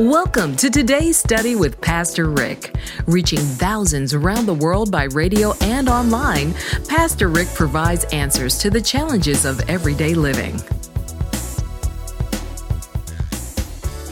Welcome to today's study with Pastor Rick. Reaching thousands around the world by radio and online, Pastor Rick provides answers to the challenges of everyday living.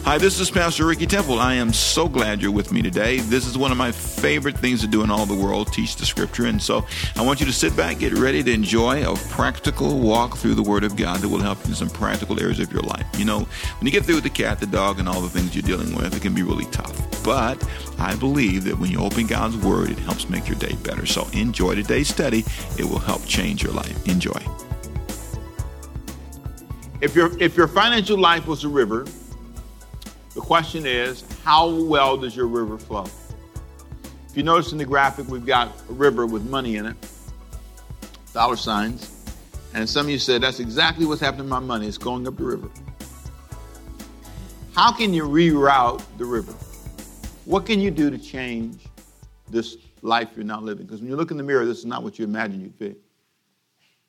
Hi, this is Pastor Ricky Temple. I am so glad you're with me today. This is one of my favorite things to do in all the world, teach the scripture. And so I want you to sit back, get ready to enjoy a practical walk through the Word of God that will help you in some practical areas of your life. You know, when you get through with the cat, the dog, and all the things you're dealing with, it can be really tough. But I believe that when you open God's Word, it helps make your day better. So enjoy today's study. It will help change your life. Enjoy. If your, if your financial life was a river, the question is, how well does your river flow? If you notice in the graphic, we've got a river with money in it, dollar signs. And some of you said, that's exactly what's happening to my money. It's going up the river. How can you reroute the river? What can you do to change this life you're not living? Because when you look in the mirror, this is not what you imagine you'd be.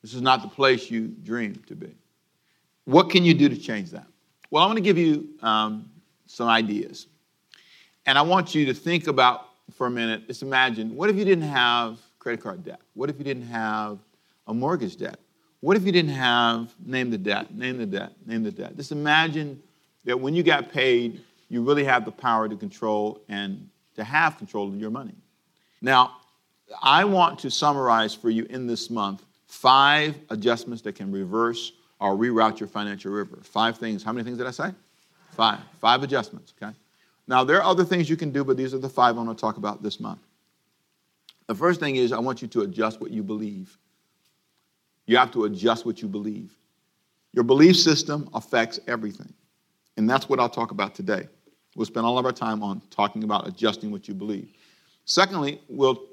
This is not the place you dreamed to be. What can you do to change that? Well, I'm going to give you um, some ideas. And I want you to think about for a minute, just imagine what if you didn't have credit card debt? What if you didn't have a mortgage debt? What if you didn't have, name the debt, name the debt, name the debt? Just imagine that when you got paid, you really have the power to control and to have control of your money. Now, I want to summarize for you in this month five adjustments that can reverse or reroute your financial river. Five things. How many things did I say? Five. Five adjustments, okay? Now, there are other things you can do, but these are the five I want to talk about this month. The first thing is I want you to adjust what you believe. You have to adjust what you believe. Your belief system affects everything. And that's what I'll talk about today. We'll spend all of our time on talking about adjusting what you believe. Secondly, we'll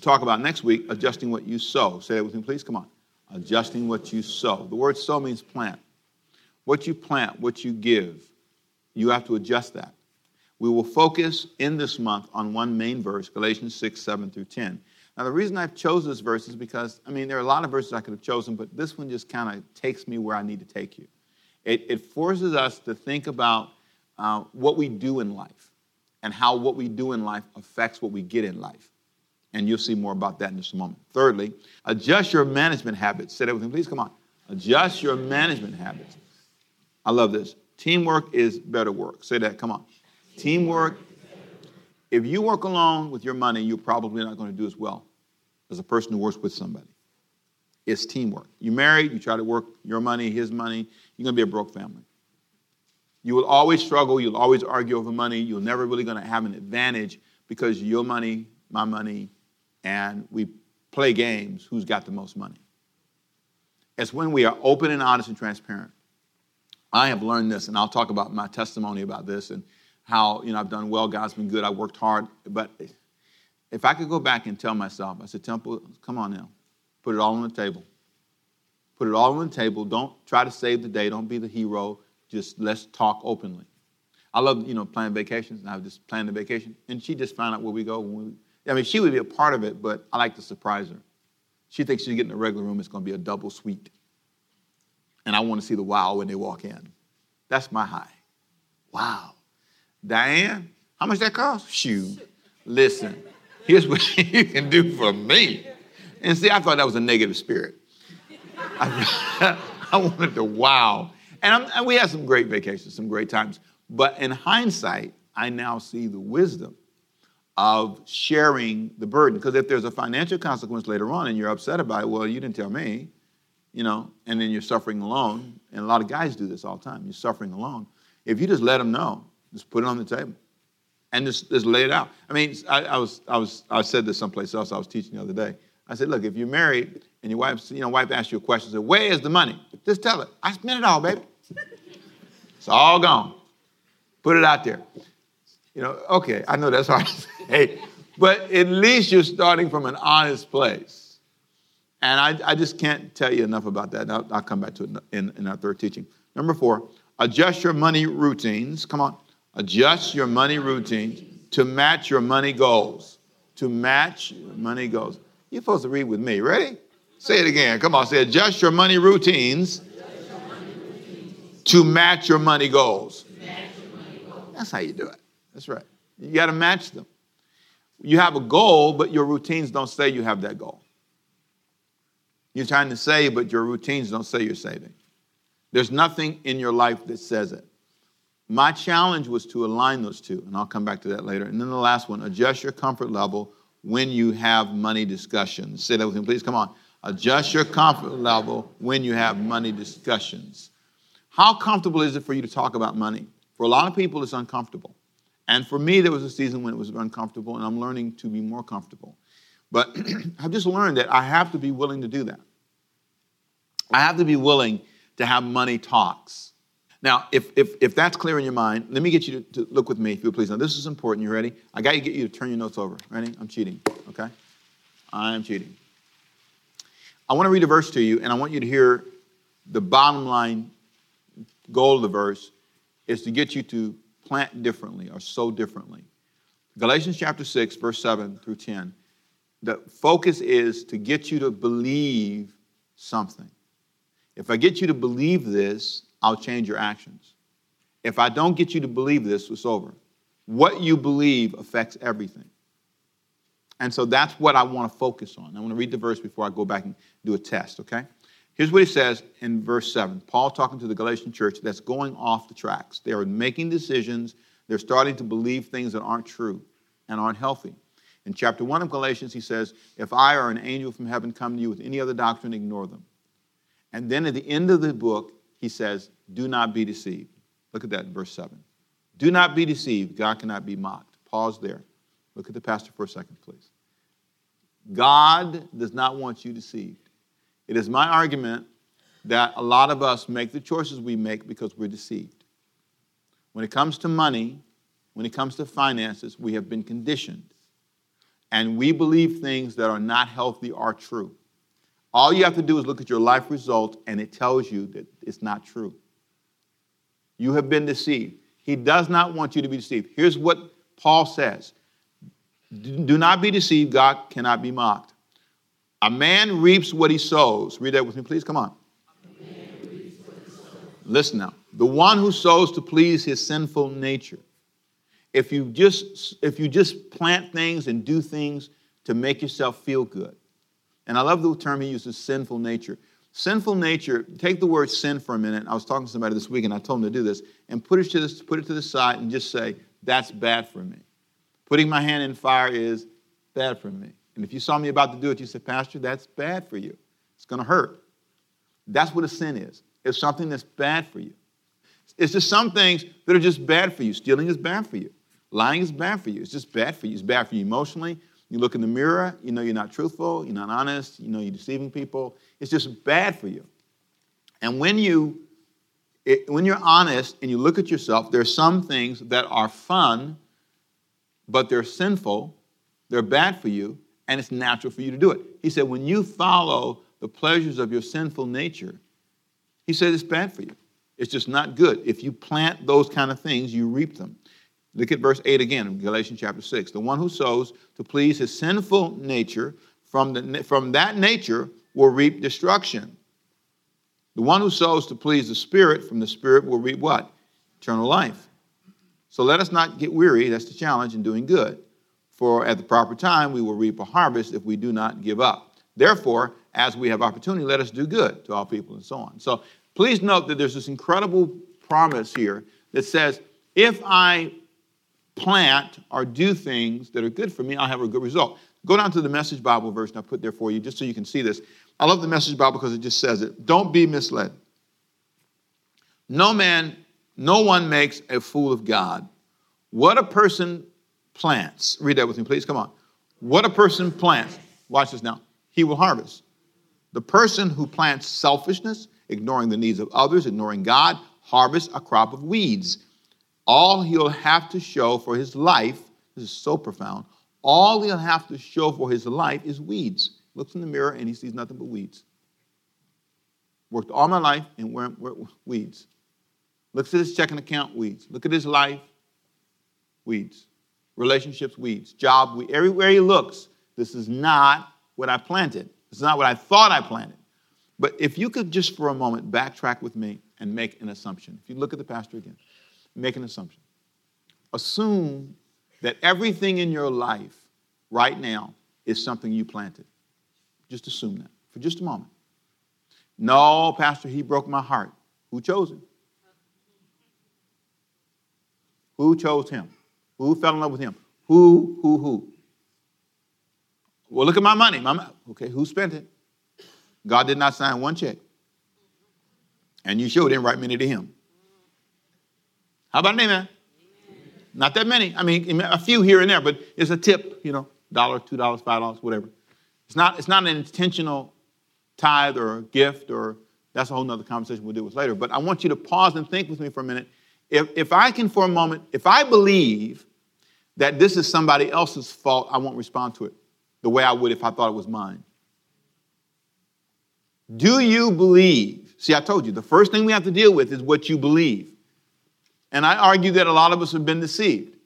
talk about next week adjusting what you sow. Say it with me, please. Come on. Adjusting what you sow. The word sow means plant. What you plant, what you give, you have to adjust that. We will focus in this month on one main verse, Galatians 6, 7 through 10. Now, the reason I've chosen this verse is because, I mean, there are a lot of verses I could have chosen, but this one just kind of takes me where I need to take you. It, it forces us to think about uh, what we do in life and how what we do in life affects what we get in life. And you'll see more about that in just a moment. Thirdly, adjust your management habits. Say that with me, please. Come on. Adjust your management habits. I love this. Teamwork is better work. Say that, come on. Teamwork. If you work alone with your money, you're probably not going to do as well as a person who works with somebody. It's teamwork. You're married, you try to work your money, his money, you're going to be a broke family. You will always struggle, you'll always argue over money, you're never really going to have an advantage because your money, my money, and we play games who's got the most money. It's when we are open and honest and transparent. I have learned this, and I'll talk about my testimony about this and how you know I've done well. God's been good. I worked hard, but if I could go back and tell myself, I said, Temple, come on now, put it all on the table. Put it all on the table. Don't try to save the day. Don't be the hero. Just let's talk openly. I love you know planning vacations, and I was just planning the vacation, and she just found out where we go. We, I mean, she would be a part of it, but I like to surprise her. She thinks she's getting a regular room. It's going to be a double suite and I want to see the wow when they walk in. That's my high. Wow. Diane, how much that cost? Shoot. Listen, here's what you can do for me. And see, I thought that was a negative spirit. I, I wanted to wow. And, and, we had some great vacations, some great times. But in hindsight, I now see the wisdom of sharing the burden. Because if there's a financial consequence later on and you're upset about it, well, you didn't tell me you know, and then you're suffering alone. And a lot of guys do this all the time. You're suffering alone. If you just let them know, just put it on the table and just, just lay it out. I mean, I, I, was, I, was, I said this someplace else I was teaching the other day. I said, look, if you're married and your wife, you know, wife asks you a question, say, where is the money? Just tell her, I spent it all, baby. It's all gone. Put it out there. You know, okay, I know that's hard to say, but at least you're starting from an honest place. And I, I just can't tell you enough about that. I'll, I'll come back to it in, in our third teaching. Number four, adjust your money routines. Come on. Adjust your money routines to match your money goals. To match your money goals. You're supposed to read with me. Ready? Say it again. Come on. Say, adjust your money routines, to match your money goals. That's how you do it. That's right. You got to match them. You have a goal, but your routines don't say you have that goal. You're trying to save, but your routines don't say you're saving. There's nothing in your life that says it. My challenge was to align those two, and I'll come back to that later. And then the last one adjust your comfort level when you have money discussions. Say that with me, please. Come on. Adjust your comfort level when you have money discussions. How comfortable is it for you to talk about money? For a lot of people, it's uncomfortable. And for me, there was a season when it was uncomfortable, and I'm learning to be more comfortable. But I've just learned that I have to be willing to do that. I have to be willing to have money talks. Now, if, if, if that's clear in your mind, let me get you to, to look with me, if you please. Now, this is important. You ready? I got to get you to turn your notes over. Ready? I'm cheating, okay? I'm cheating. I want to read a verse to you, and I want you to hear the bottom line goal of the verse is to get you to plant differently or sow differently. Galatians chapter 6, verse 7 through 10. The focus is to get you to believe something. If I get you to believe this, I'll change your actions. If I don't get you to believe this, it's over. What you believe affects everything. And so that's what I want to focus on. I want to read the verse before I go back and do a test, okay? Here's what he says in verse 7. Paul talking to the Galatian church that's going off the tracks. They are making decisions. They're starting to believe things that aren't true and aren't healthy. In chapter 1 of Galatians, he says, If I or an angel from heaven come to you with any other doctrine, ignore them. And then at the end of the book, he says, Do not be deceived. Look at that, in verse 7. Do not be deceived. God cannot be mocked. Pause there. Look at the pastor for a second, please. God does not want you deceived. It is my argument that a lot of us make the choices we make because we're deceived. When it comes to money, when it comes to finances, we have been conditioned. And we believe things that are not healthy are true. All you have to do is look at your life result, and it tells you that it's not true. You have been deceived. He does not want you to be deceived. Here's what Paul says Do not be deceived, God cannot be mocked. A man reaps what he sows. Read that with me, please. Come on. Listen now. The one who sows to please his sinful nature. If you just if you just plant things and do things to make yourself feel good. And I love the term he uses, sinful nature. Sinful nature, take the word sin for a minute. I was talking to somebody this week and I told him to do this and put it to this, put it to the side and just say, that's bad for me. Putting my hand in fire is bad for me. And if you saw me about to do it, you said, Pastor, that's bad for you. It's going to hurt. That's what a sin is. It's something that's bad for you. It's just some things that are just bad for you. Stealing is bad for you. Lying is bad for you. It's just bad for you. It's bad for you emotionally. You look in the mirror, you know you're not truthful, you're not honest, you know you're deceiving people. It's just bad for you. And when you it, when you're honest and you look at yourself, there are some things that are fun, but they're sinful, they're bad for you, and it's natural for you to do it. He said, when you follow the pleasures of your sinful nature, he said it's bad for you. It's just not good. If you plant those kind of things, you reap them. Look at verse 8 again in Galatians chapter 6. The one who sows to please his sinful nature, from, the, from that nature will reap destruction. The one who sows to please the Spirit, from the Spirit will reap what? Eternal life. So let us not get weary, that's the challenge, in doing good. For at the proper time we will reap a harvest if we do not give up. Therefore, as we have opportunity, let us do good to all people and so on. So please note that there's this incredible promise here that says, if I plant or do things that are good for me, I'll have a good result. Go down to the Message Bible version I put there for you just so you can see this. I love the Message Bible because it just says it. Don't be misled. No man, no one makes a fool of God. What a person plants. Read that with me, please. Come on. What a person plants. Watch this now. He will harvest. The person who plants selfishness, ignoring the needs of others, ignoring God, harvests a crop of weeds. All he'll have to show for his life, this is so profound, all he'll have to show for his life is weeds. Looks in the mirror and he sees nothing but weeds. Worked all my life and we're, weeds. Looks at his checking account, weeds. Look at his life, weeds relationships weeds, job weeds. Everywhere he looks, this is not what I planted. This is not what I thought I planted. But if you could just for a moment backtrack with me and make an assumption. If you look at the pastor again, make an assumption. assume that everything in your life right now is something you planted. Just assume that for just a moment. No, Pastor, he broke my heart. Who chose him? Who chose him? Who fell in love with him? Who, who, who? Well, look at my money. My, okay, who spent it? God did not sign one check. And you sure didn't write many to him. How about an amen? Not that many. I mean, a few here and there, but it's a tip, you know, dollar, two dollars, five dollars, whatever. It's not, it's not an intentional tithe or gift, or that's a whole nother conversation we'll deal with later. But I want you to pause and think with me for a minute. If, if I can, for a moment, if I believe that this is somebody else's fault, I won't respond to it the way I would if I thought it was mine. Do you believe? See, I told you, the first thing we have to deal with is what you believe. And I argue that a lot of us have been deceived.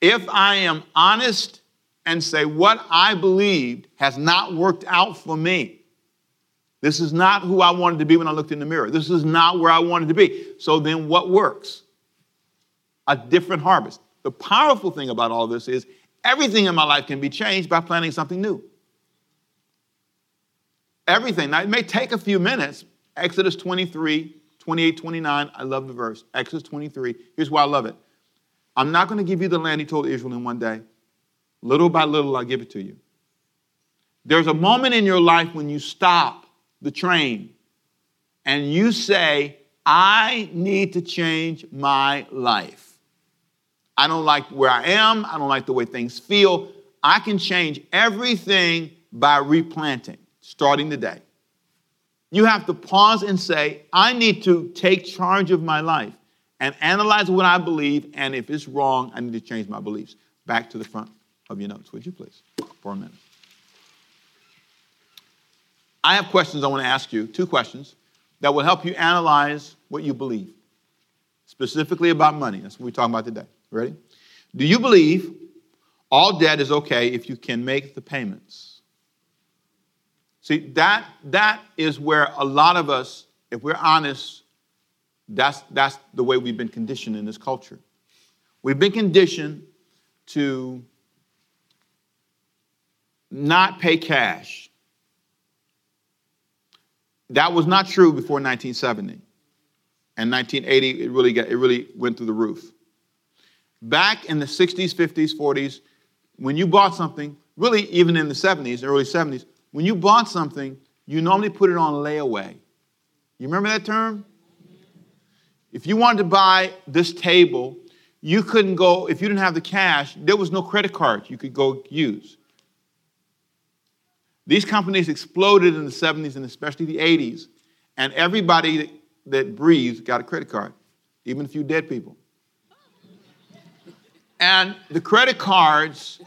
If I am honest and say what I believed has not worked out for me, this is not who I wanted to be when I looked in the mirror. This is not where I wanted to be. So then what works? A different harvest. The powerful thing about all this is everything in my life can be changed by planting something new. Everything. Now, it may take a few minutes. Exodus 23, 28, 29. I love the verse. Exodus 23. Here's why I love it. I'm not going to give you the land he told Israel in one day. Little by little, I'll give it to you. There's a moment in your life when you stop the train and you say, I need to change my life. I don't like where I am. I don't like the way things feel. I can change everything by replanting starting today. You have to pause and say, I need to take charge of my life and analyze what I believe, and if it's wrong, I need to change my beliefs. Back to the front of your notes, would you please, for a minute? I have questions I want to ask you, two questions, that will help you analyze what you believe, specifically about money. That's what we're talking about today. Ready? Do you believe all debt is okay if you can make the payments? See, that, that is where a lot of us, if we're honest, that's, that's the way we've been conditioned in this culture. We've been conditioned to not pay cash. That was not true before 1970. And 1980, it really, got, it really went through the roof. Back in the 60s, 50s, 40s, when you bought something, really even in the 70s, early 70s, when you bought something, you normally put it on layaway. You remember that term? If you wanted to buy this table, you couldn't go, if you didn't have the cash, there was no credit card you could go use. These companies exploded in the 70s and especially the 80s, and everybody that breathes got a credit card, even a few dead people. And the credit cards,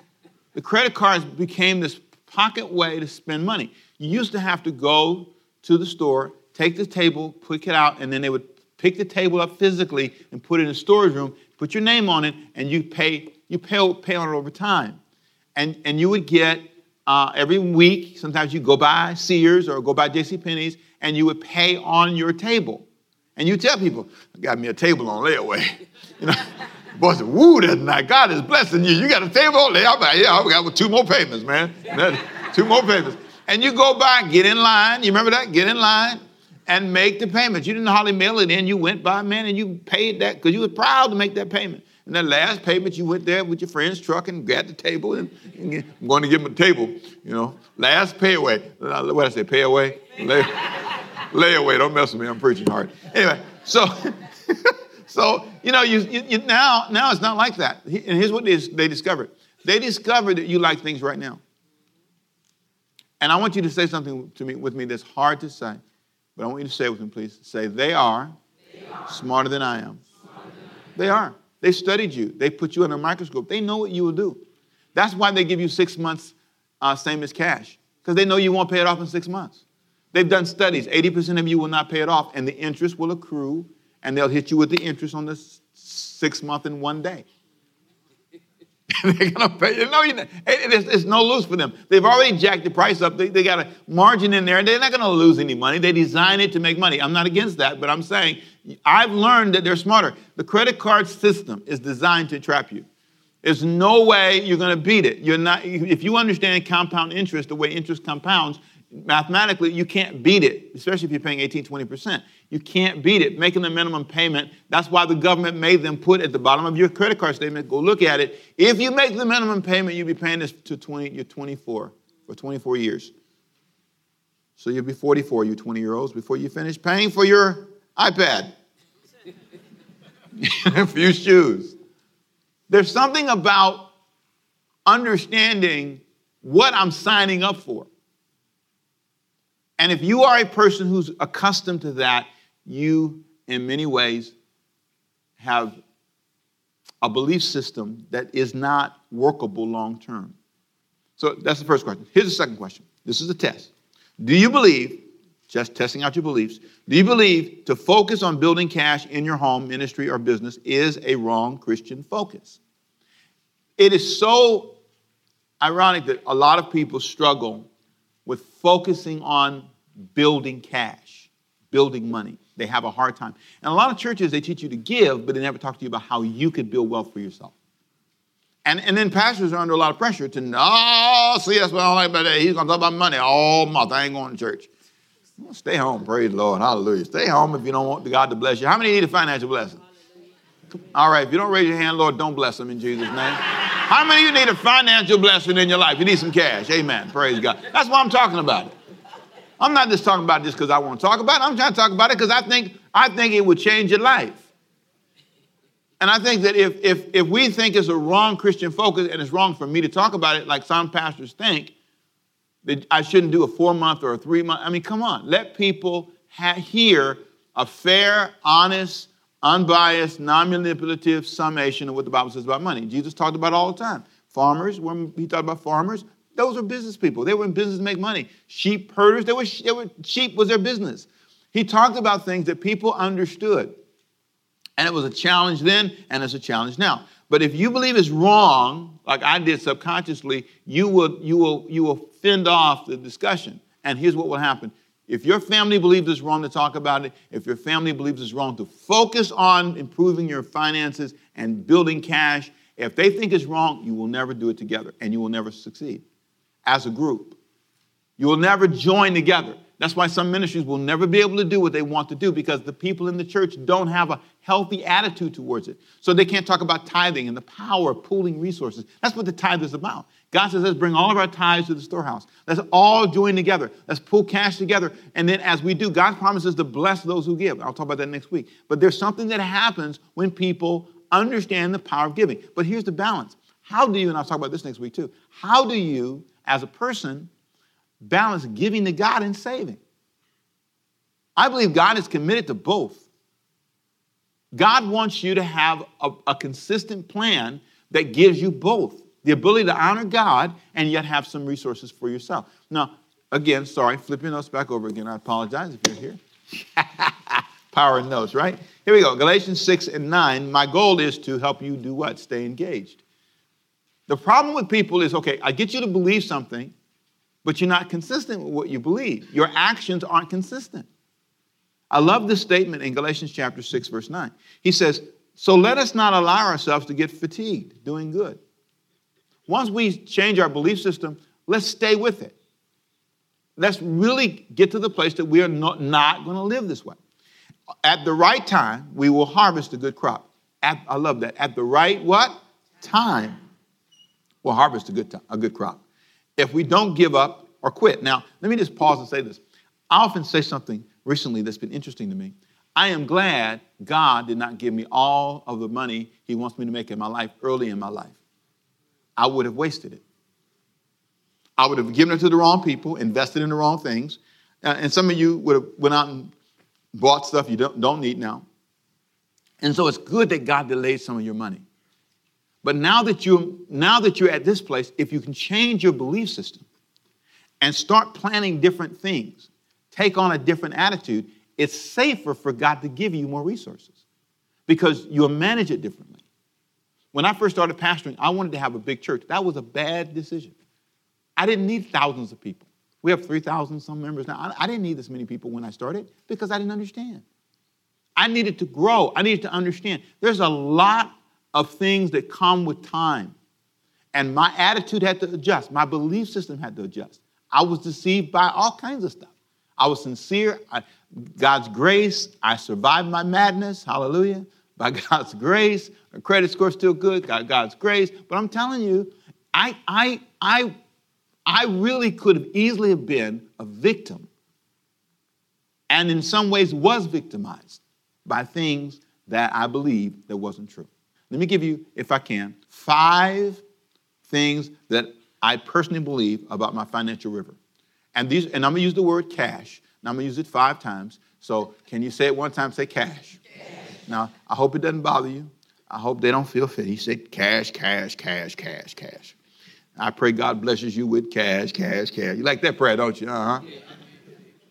the credit cards became this pocket way to spend money. You used to have to go to the store, take the table, pick it out, and then they would pick the table up physically and put it in a storage room, put your name on it, and you pay you pay, pay on it over time. And, and you would get uh, every week, sometimes you go by Sears or go by J.C. Penney's, and you would pay on your table. And you tell people, I got me a table on layaway. You know, boy said, woo, that's nice. God is blessing you. You got a table on layaway. I'm Like, yeah, I got two more payments, man. two more payments. And you go by, get in line. You remember that? Get in line and make the payments. You didn't hardly mail it in. You went by, man, and you paid that because you were proud to make that payment. And that last payment, you went there with your friend's truck and grabbed the table and, and I'm going to give him a table, you know. Last pay away. Uh, what I say, pay away? Lay, lay away. Don't mess with me. I'm preaching hard. Anyway, so so you know, you, you, now now it's not like that. And here's what they discovered. They discovered that you like things right now. And I want you to say something to me with me that's hard to say, but I want you to say it with me, please. Say, they are, they are smarter than I am. Than I am. They are. They studied you. They put you under a microscope. They know what you will do. That's why they give you six months uh, same as cash, because they know you won't pay it off in six months. They've done studies. 80% of you will not pay it off, and the interest will accrue, and they'll hit you with the interest on the six month and one day. they're going to pay. You know, it's, it's no lose for them. They've already jacked the price up. They, they got a margin in there, and they're not going to lose any money. They design it to make money. I'm not against that, but I'm saying I've learned that they're smarter. The credit card system is designed to trap you. There's no way you're going to beat it. You're not, if you understand compound interest, the way interest compounds, mathematically, you can't beat it, especially if you're paying 18, 20%. You can't beat it. Making the minimum payment, that's why the government made them put at the bottom of your credit card statement, go look at it. If you make the minimum payment, you'll be paying this to 20, you're 24, for 24 years. So you'll be 44, you 20 year olds, before you finish paying for your iPad, a few shoes. There's something about understanding what I'm signing up for. And if you are a person who's accustomed to that, you, in many ways, have a belief system that is not workable long term. So that's the first question. Here's the second question. This is a test. Do you believe, just testing out your beliefs, do you believe to focus on building cash in your home, ministry, or business is a wrong Christian focus? It is so ironic that a lot of people struggle with focusing on building cash, building money. They have a hard time. And a lot of churches, they teach you to give, but they never talk to you about how you could build wealth for yourself. And, and then pastors are under a lot of pressure to, no, see, that's what I don't like about that. He's going to talk about money all month. I ain't going to church. Well, stay home, praise the Lord, hallelujah. Stay home if you don't want God to bless you. How many need a financial blessing? All right, if you don't raise your hand, Lord, don't bless them in Jesus' name. How many of you need a financial blessing in your life? You need some cash. Amen. Praise God. That's why I'm talking about it. I'm not just talking about this because I want to talk about it. I'm trying to talk about it because I think, I think it would change your life. And I think that if, if, if we think it's a wrong Christian focus and it's wrong for me to talk about it like some pastors think, that I shouldn't do a four month or a three month. I mean, come on. Let people ha- hear a fair, honest, unbiased, non manipulative summation of what the Bible says about money. Jesus talked about all the time. Farmers, when he talked about farmers, those were business people. They were in business to make money. Sheep herders, they were, they were, sheep was their business. He talked about things that people understood. And it was a challenge then, and it's a challenge now. But if you believe it's wrong, like I did subconsciously, you will, you will, you will fend off the discussion. And here's what will happen. If your family believes it's wrong to talk about it, if your family believes it's wrong to focus on improving your finances and building cash, if they think it's wrong, you will never do it together and you will never succeed as a group. You will never join together. That's why some ministries will never be able to do what they want to do because the people in the church don't have a healthy attitude towards it. So they can't talk about tithing and the power of pooling resources. That's what the tithe is about. God says, let's bring all of our tithes to the storehouse. Let's all join together. Let's pull cash together. And then as we do, God promises to bless those who give. I'll talk about that next week. But there's something that happens when people understand the power of giving. But here's the balance. How do you, and I'll talk about this next week too, how do you, as a person, balance giving to God and saving. I believe God is committed to both. God wants you to have a, a, consistent plan that gives you both the ability to honor God and yet have some resources for yourself. Now, again, sorry, flipping those back over again. I apologize if you're here. Power in those, right? Here we go. Galatians 6 and 9. My goal is to help you do what? Stay engaged. The problem with people is okay, I get you to believe something, but you're not consistent with what you believe. Your actions aren't consistent. I love this statement in Galatians chapter 6, verse 9. He says, So let us not allow ourselves to get fatigued doing good. Once we change our belief system, let's stay with it. Let's really get to the place that we are not, not going to live this way. At the right time, we will harvest a good crop. At, I love that. At the right what? Time, we'll harvest a good, time, a good crop if we don't give up or quit. Now, let me just pause and say this. I often say something recently that's been interesting to me. I am glad God did not give me all of the money He wants me to make in my life early in my life. I would have wasted it. I would have given it to the wrong people, invested in the wrong things. Uh, and some of you would have went out and bought stuff you don't, don't need now. And so it's good that God delayed some of your money. But now that you now that you're at this place, if you can change your belief system and start planning different things, take on a different attitude, it's safer for God to give you more resources because you'll manage it differently. When I first started pastoring, I wanted to have a big church. That was a bad decision. I didn't need thousands of people. We have 3,000 some members now. I didn't need this many people when I started because I didn't understand. I needed to grow. I needed to understand. There's a lot of things that come with time. And my attitude had to adjust. My belief system had to adjust. I was deceived by all kinds of stuff. I was sincere. I, God's grace, I survived my madness. Hallelujah. By God's grace, my credit score still good. God's grace. But I'm telling you, I, I, I, I really could have easily have been a victim and in some ways was victimized by things that I believed that wasn't true. Let me give you, if I can, five things that I personally believe about my financial river. And these, and I'm gonna use the word cash. Now I'm gonna use it five times. So can you say it one time? Say cash. cash. Now I hope it doesn't bother you. I hope they don't feel fit. He said cash, cash, cash, cash, cash. I pray God blesses you with cash, cash, cash. You like that prayer, don't you? Uh huh.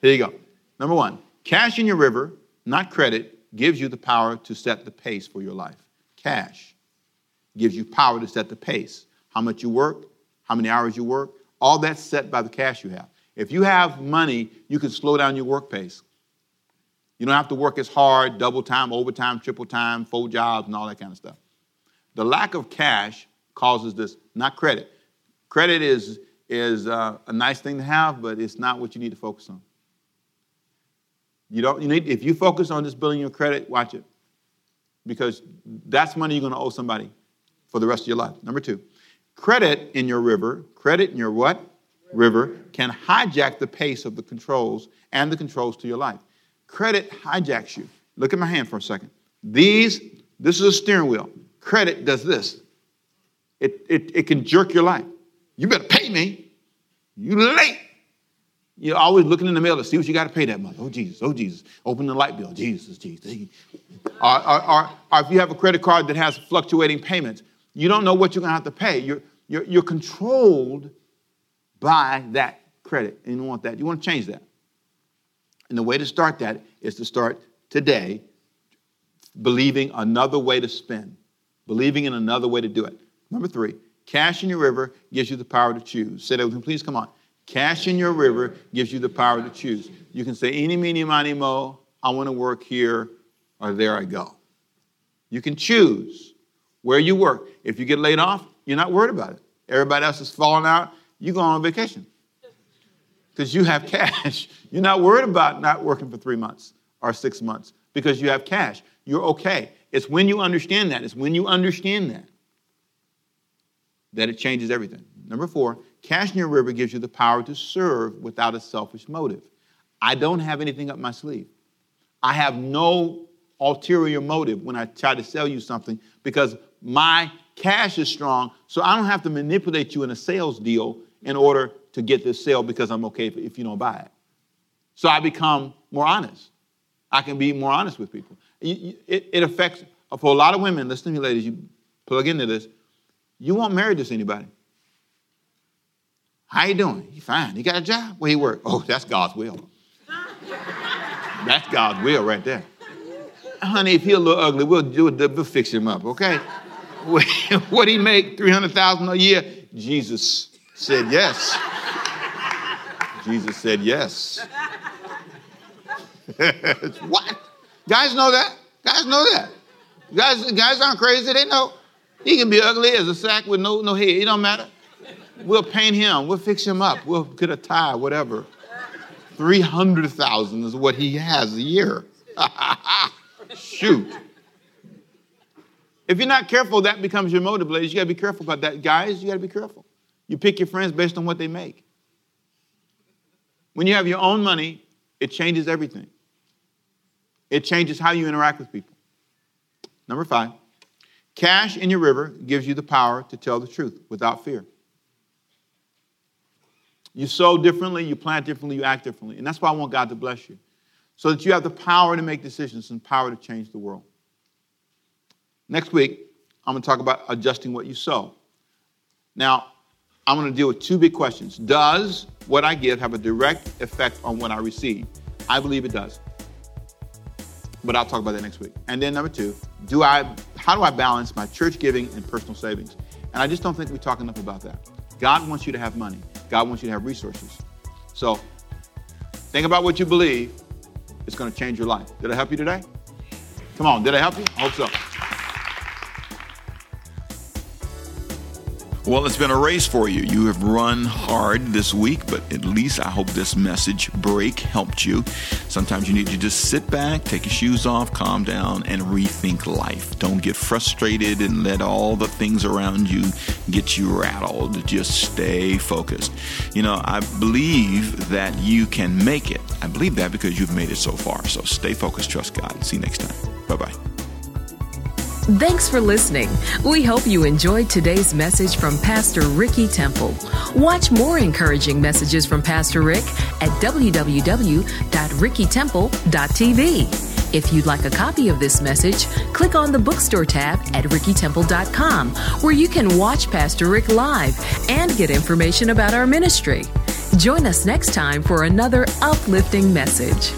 Here you go. Number one, cash in your river, not credit, gives you the power to set the pace for your life. Cash gives you power to set the pace. How much you work, how many hours you work, all that's set by the cash you have. If you have money, you can slow down your work pace. You don't have to work as hard, double time, overtime, triple time, full jobs, and all that kind of stuff. The lack of cash causes this, not credit. Credit is, is uh, a nice thing to have, but it's not what you need to focus on. You don't, you need, if you focus on just building your credit, watch it. Because that's money you're going to owe somebody for the rest of your life. Number two, credit in your river, credit in your what? River can hijack the pace of the controls and the controls to your life. Credit hijacks you. Look at my hand for a second. These, this is a steering wheel. Credit does this. It, it, it can jerk your life. You better pay me. You late. You're always looking in the mail to see what you got to pay that month. Oh, Jesus. Oh, Jesus. Open the light bill. Jesus, Jesus. or, or, or, or, if you have a credit card that has fluctuating payments, you don't know what you're going to have to pay. You're, you're, you're controlled by that credit. And you don't want that. You want to change that. And the way to start that is to start today believing another way to spend, believing in another way to do it. Number three, cash in your river gives you the power to choose. Say that with me, please. Come on. Cash in your river gives you the power to choose. You can say, Eeny, meeny, miny, mo, I want to work here, or there I go. You can choose where you work. If you get laid off, you're not worried about it. Everybody else is falling out, you go on vacation. Because you have cash. You're not worried about not working for three months or six months because you have cash. You're okay. It's when you understand that, it's when you understand that, that it changes everything. Number four, Cash in your river gives you the power to serve without a selfish motive. I don't have anything up my sleeve. I have no ulterior motive when I try to sell you something because my cash is strong, so I don't have to manipulate you in a sales deal in order to get this sale because I'm okay if you don't buy it. So I become more honest. I can be more honest with people. It, it affects, for a lot of women, listen to me, ladies, you plug into this, you won't marry just anybody. How you doing? He fine. He got a job? Where he work? Oh, that's God's will. that's God's will right there. Honey, if he a little ugly, we'll, do it, we'll fix him up, okay? what he make? 300000 a year? Jesus said yes. Jesus said yes. what? Guys know that. Guys know that. Guys, guys aren't crazy. They know. He can be ugly as a sack with no, no head. It don't matter. We'll paint him. We'll fix him up. We'll get a tie, whatever. 300,000 is what he has a year. Shoot. If you're not careful, that becomes your motive, ladies. You got to be careful about that. Guys, you got to be careful. You pick your friends based on what they make. When you have your own money, it changes everything. It changes how you interact with people. Number five, cash in your river gives you the power to tell the truth without fear. You sow differently, you plant differently, you act differently. And that's why I want God to bless you. So that you have the power to make decisions and power to change the world. Next week, I'm going to talk about adjusting what you sow. Now, I'm going to deal with two big questions. Does what I give have a direct effect on what I receive? I believe it does. But I'll talk about that next week. And then number two, do I how do I balance my church giving and personal savings? And I just don't think we talk enough about that. God wants you to have money. God wants you to have resources. So think about what you believe. It's going to change your life. Did I help you today? Come on, did I help you? I hope so. Well, it's been a race for you. You have run hard this week, but at least I hope this message break helped you. Sometimes you need to just sit back, take your shoes off, calm down, and rethink life. Don't get frustrated and let all the things around you get you rattled. Just stay focused. You know, I believe that you can make it. I believe that because you've made it so far. So stay focused, trust God. See you next time. Bye bye. Thanks for listening. We hope you enjoyed today's message from Pastor Ricky Temple. Watch more encouraging messages from Pastor Rick at www.rickytemple.tv. If you'd like a copy of this message, click on the bookstore tab at rickytemple.com, where you can watch Pastor Rick live and get information about our ministry. Join us next time for another uplifting message.